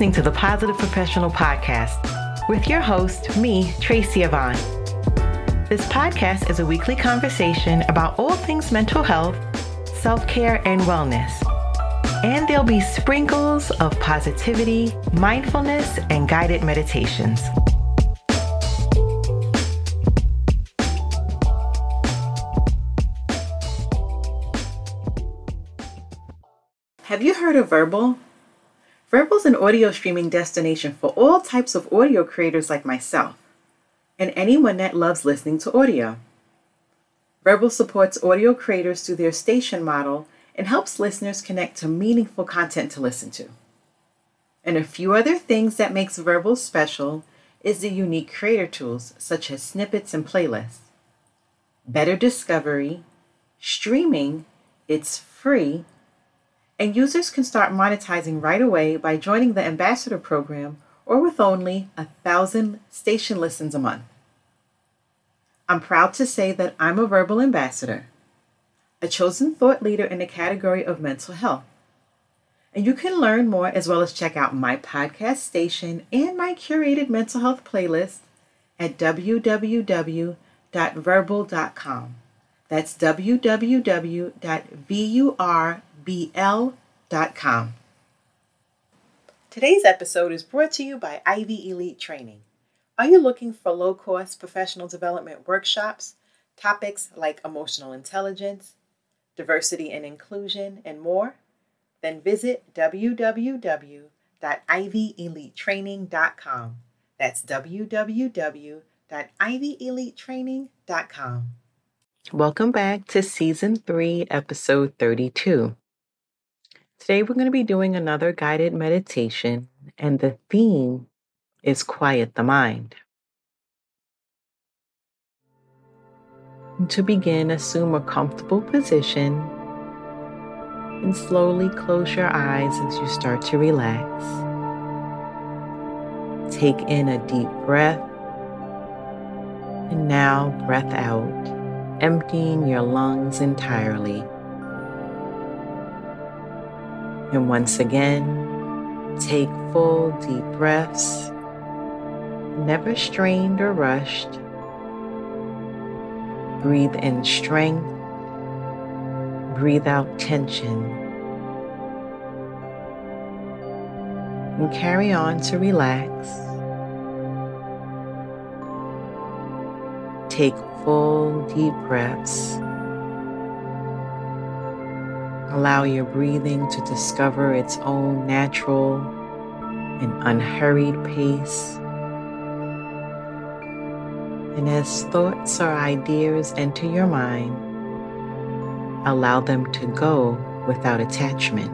listening to the Positive Professional Podcast with your host, me, Tracy Yvonne. This podcast is a weekly conversation about all things mental health, self care, and wellness. And there'll be sprinkles of positivity, mindfulness, and guided meditations. Have you heard of Vurbl? Vurbl is an audio streaming destination for all types of audio creators like myself and anyone that loves listening to audio. Vurbl supports audio creators through their station model and helps listeners connect to meaningful content to listen to. And a few other things that makes Vurbl special is the unique creator tools such as snippets and playlists. Better discovery, streaming, it's free, and users can start monetizing right away by joining the Ambassador program or with only a thousand station listens a month. I'm proud to say that I'm a Vurbl ambassador, a chosen thought leader in the category of mental health. And you can learn more as well as check out my podcast station and my curated mental health playlist at www.vurbl.com. That's www.vurbl.com. Today's episode is brought to you by Ivy Elite Training. Are you looking for low cost professional development workshops, topics like emotional intelligence, diversity and inclusion, and more? Then visit www.ivyelitetraining.com. That's www.ivyelitetraining.com. Welcome back to Season 3, Episode 32. Today we're going to be doing another guided meditation, and the theme is quiet the mind. To begin, assume a comfortable position and slowly close your eyes as you start to relax. Take in a deep breath and now breath out emptying your lungs entirely. And once again, take full deep breaths, never strained or rushed. Breathe in strength, breathe out tension, and carry on to relax. Take full deep breaths. Allow your breathing to discover its own natural and unhurried pace. And as thoughts or ideas enter your mind, allow them to go without attachment.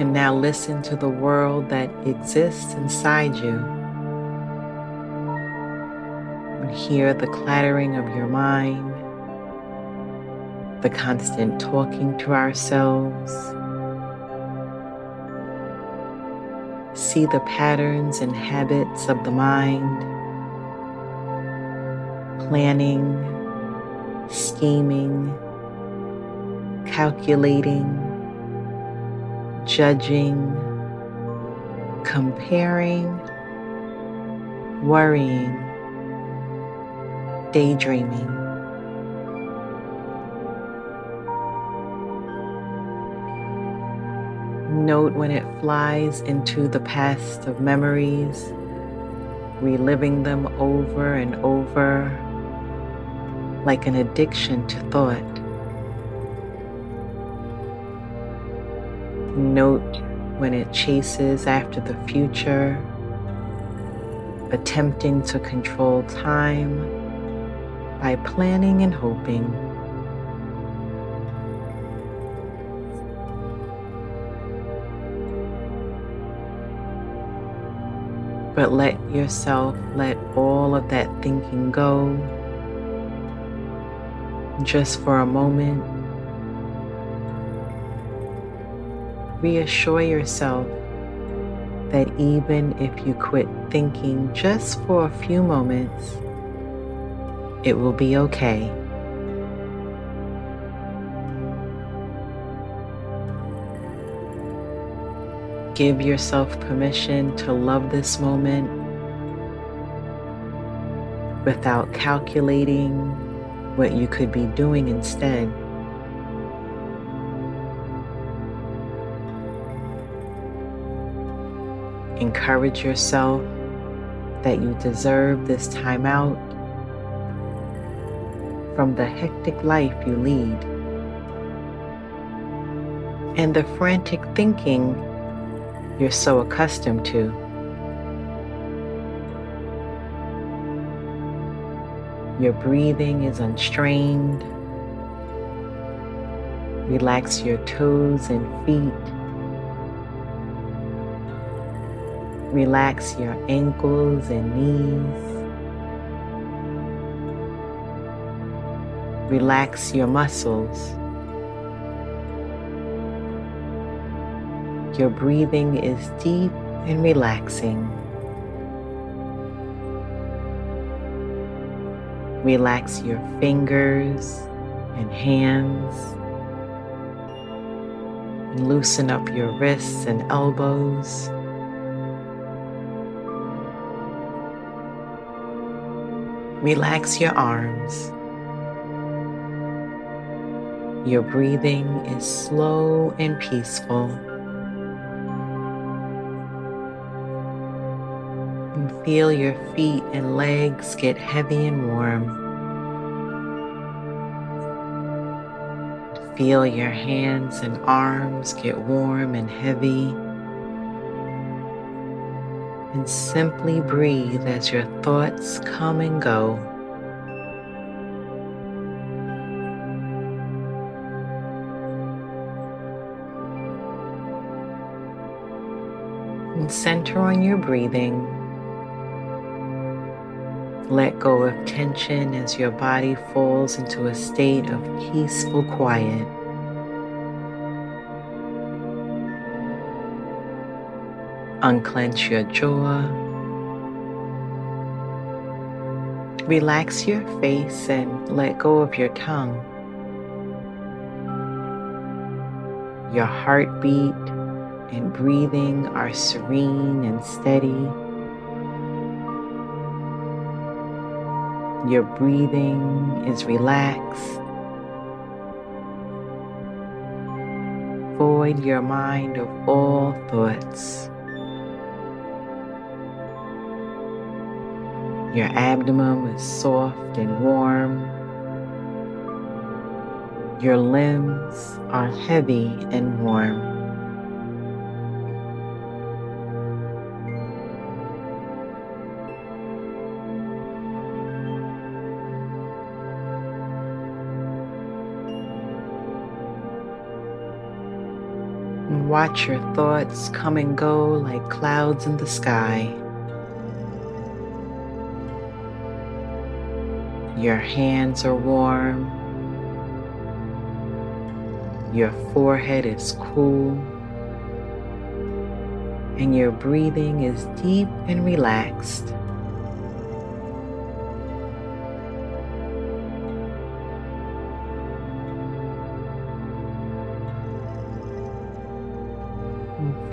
And now listen to the world that exists inside you. And hear the clattering of your mind, the constant talking to ourselves. See the patterns and habits of the mind, planning, scheming, calculating judging, comparing, worrying, daydreaming. Note when it flies into the past of memories, reliving them over and over like an addiction to thought. Note when it chases after the future, attempting to control time by planning and hoping. But let yourself let all of that thinking go just for a moment reassure yourself that even if you quit thinking just for a few moments, It will be okay. Give yourself permission to love this moment without calculating what you could be doing instead. Encourage yourself that you deserve this time out from the hectic life you lead and the frantic thinking you're so accustomed to. Your breathing is unstrained. Relax your toes and feet. Relax your ankles and knees. Relax your muscles. Your breathing is deep and relaxing. Relax your fingers and hands. And loosen up your wrists and elbows. Relax your arms. Your breathing is slow and peaceful. And feel your feet and legs get heavy and warm. Feel your hands and arms get warm and heavy and simply breathe as your thoughts come and go. And center on your breathing. Let go of tension as your body falls into a state of peaceful quiet. Unclench your jaw. Relax your face and let go of your tongue. Your heartbeat and breathing are serene and steady. Your breathing is relaxed. Void your mind of all thoughts. Your abdomen is soft and warm. Your limbs are heavy and warm. Watch your thoughts come and go like clouds in the sky. Your hands are warm. Your forehead is cool. And your breathing is deep and relaxed.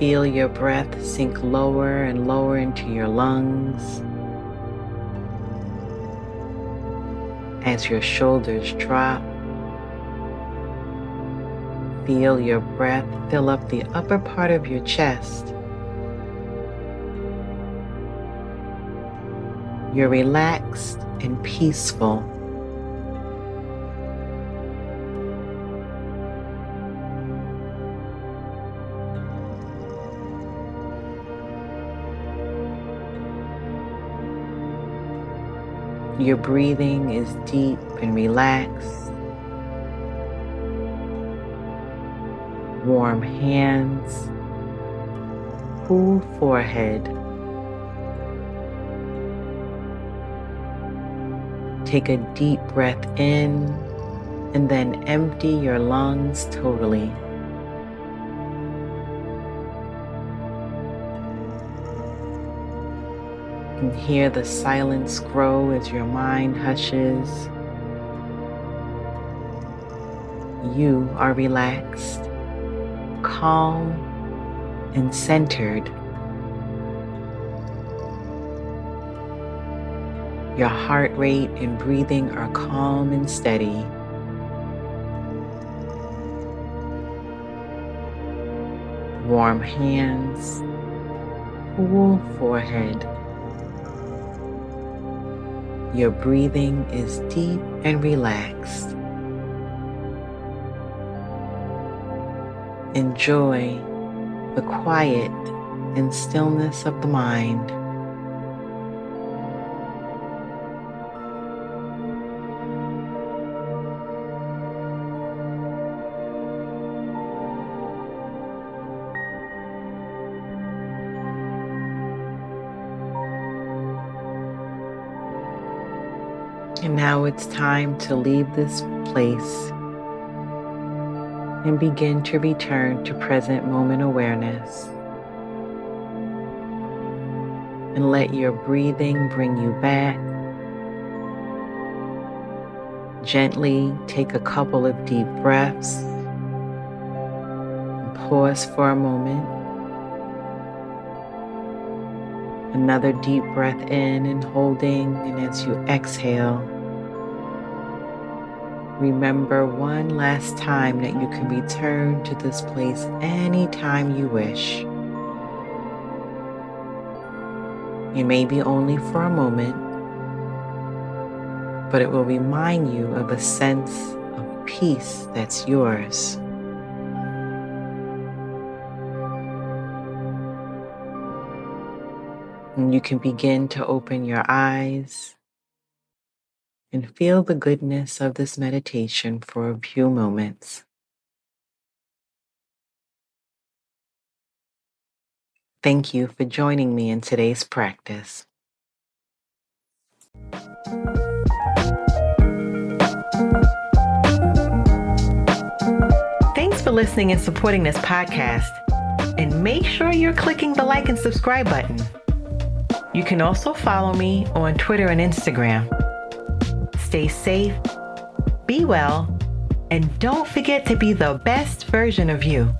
Feel your breath sink lower and lower into your lungs. As your shoulders drop, feel your breath fill up the upper part of your chest. You're relaxed and peaceful. Your breathing is deep and relaxed. Warm hands, cool forehead. Take a deep breath in and then empty your lungs totally. And hear the silence grow as your mind hushes. You are relaxed, calm, and centered. Your heart rate and breathing are calm and steady. Warm hands, cool forehead. Your breathing is deep and relaxed. Enjoy the quiet and stillness of the mind. And now it's time to leave this place and begin to return to present moment awareness. And let your breathing bring you back. Gently take a couple of deep breaths and pause for a moment. Another deep breath in and holding, and as you exhale, remember one last time that you can return to this place anytime you wish. It may be only for a moment, but it will remind you of a sense of peace that's yours. And you can begin to open your eyes and feel the goodness of this meditation for a few moments. Thank you for joining me in today's practice. Thanks for listening and supporting this podcast. And make sure you're clicking the like and subscribe button. You can also follow me on Twitter and Instagram. Stay safe, be well, and don't forget to be the best version of you.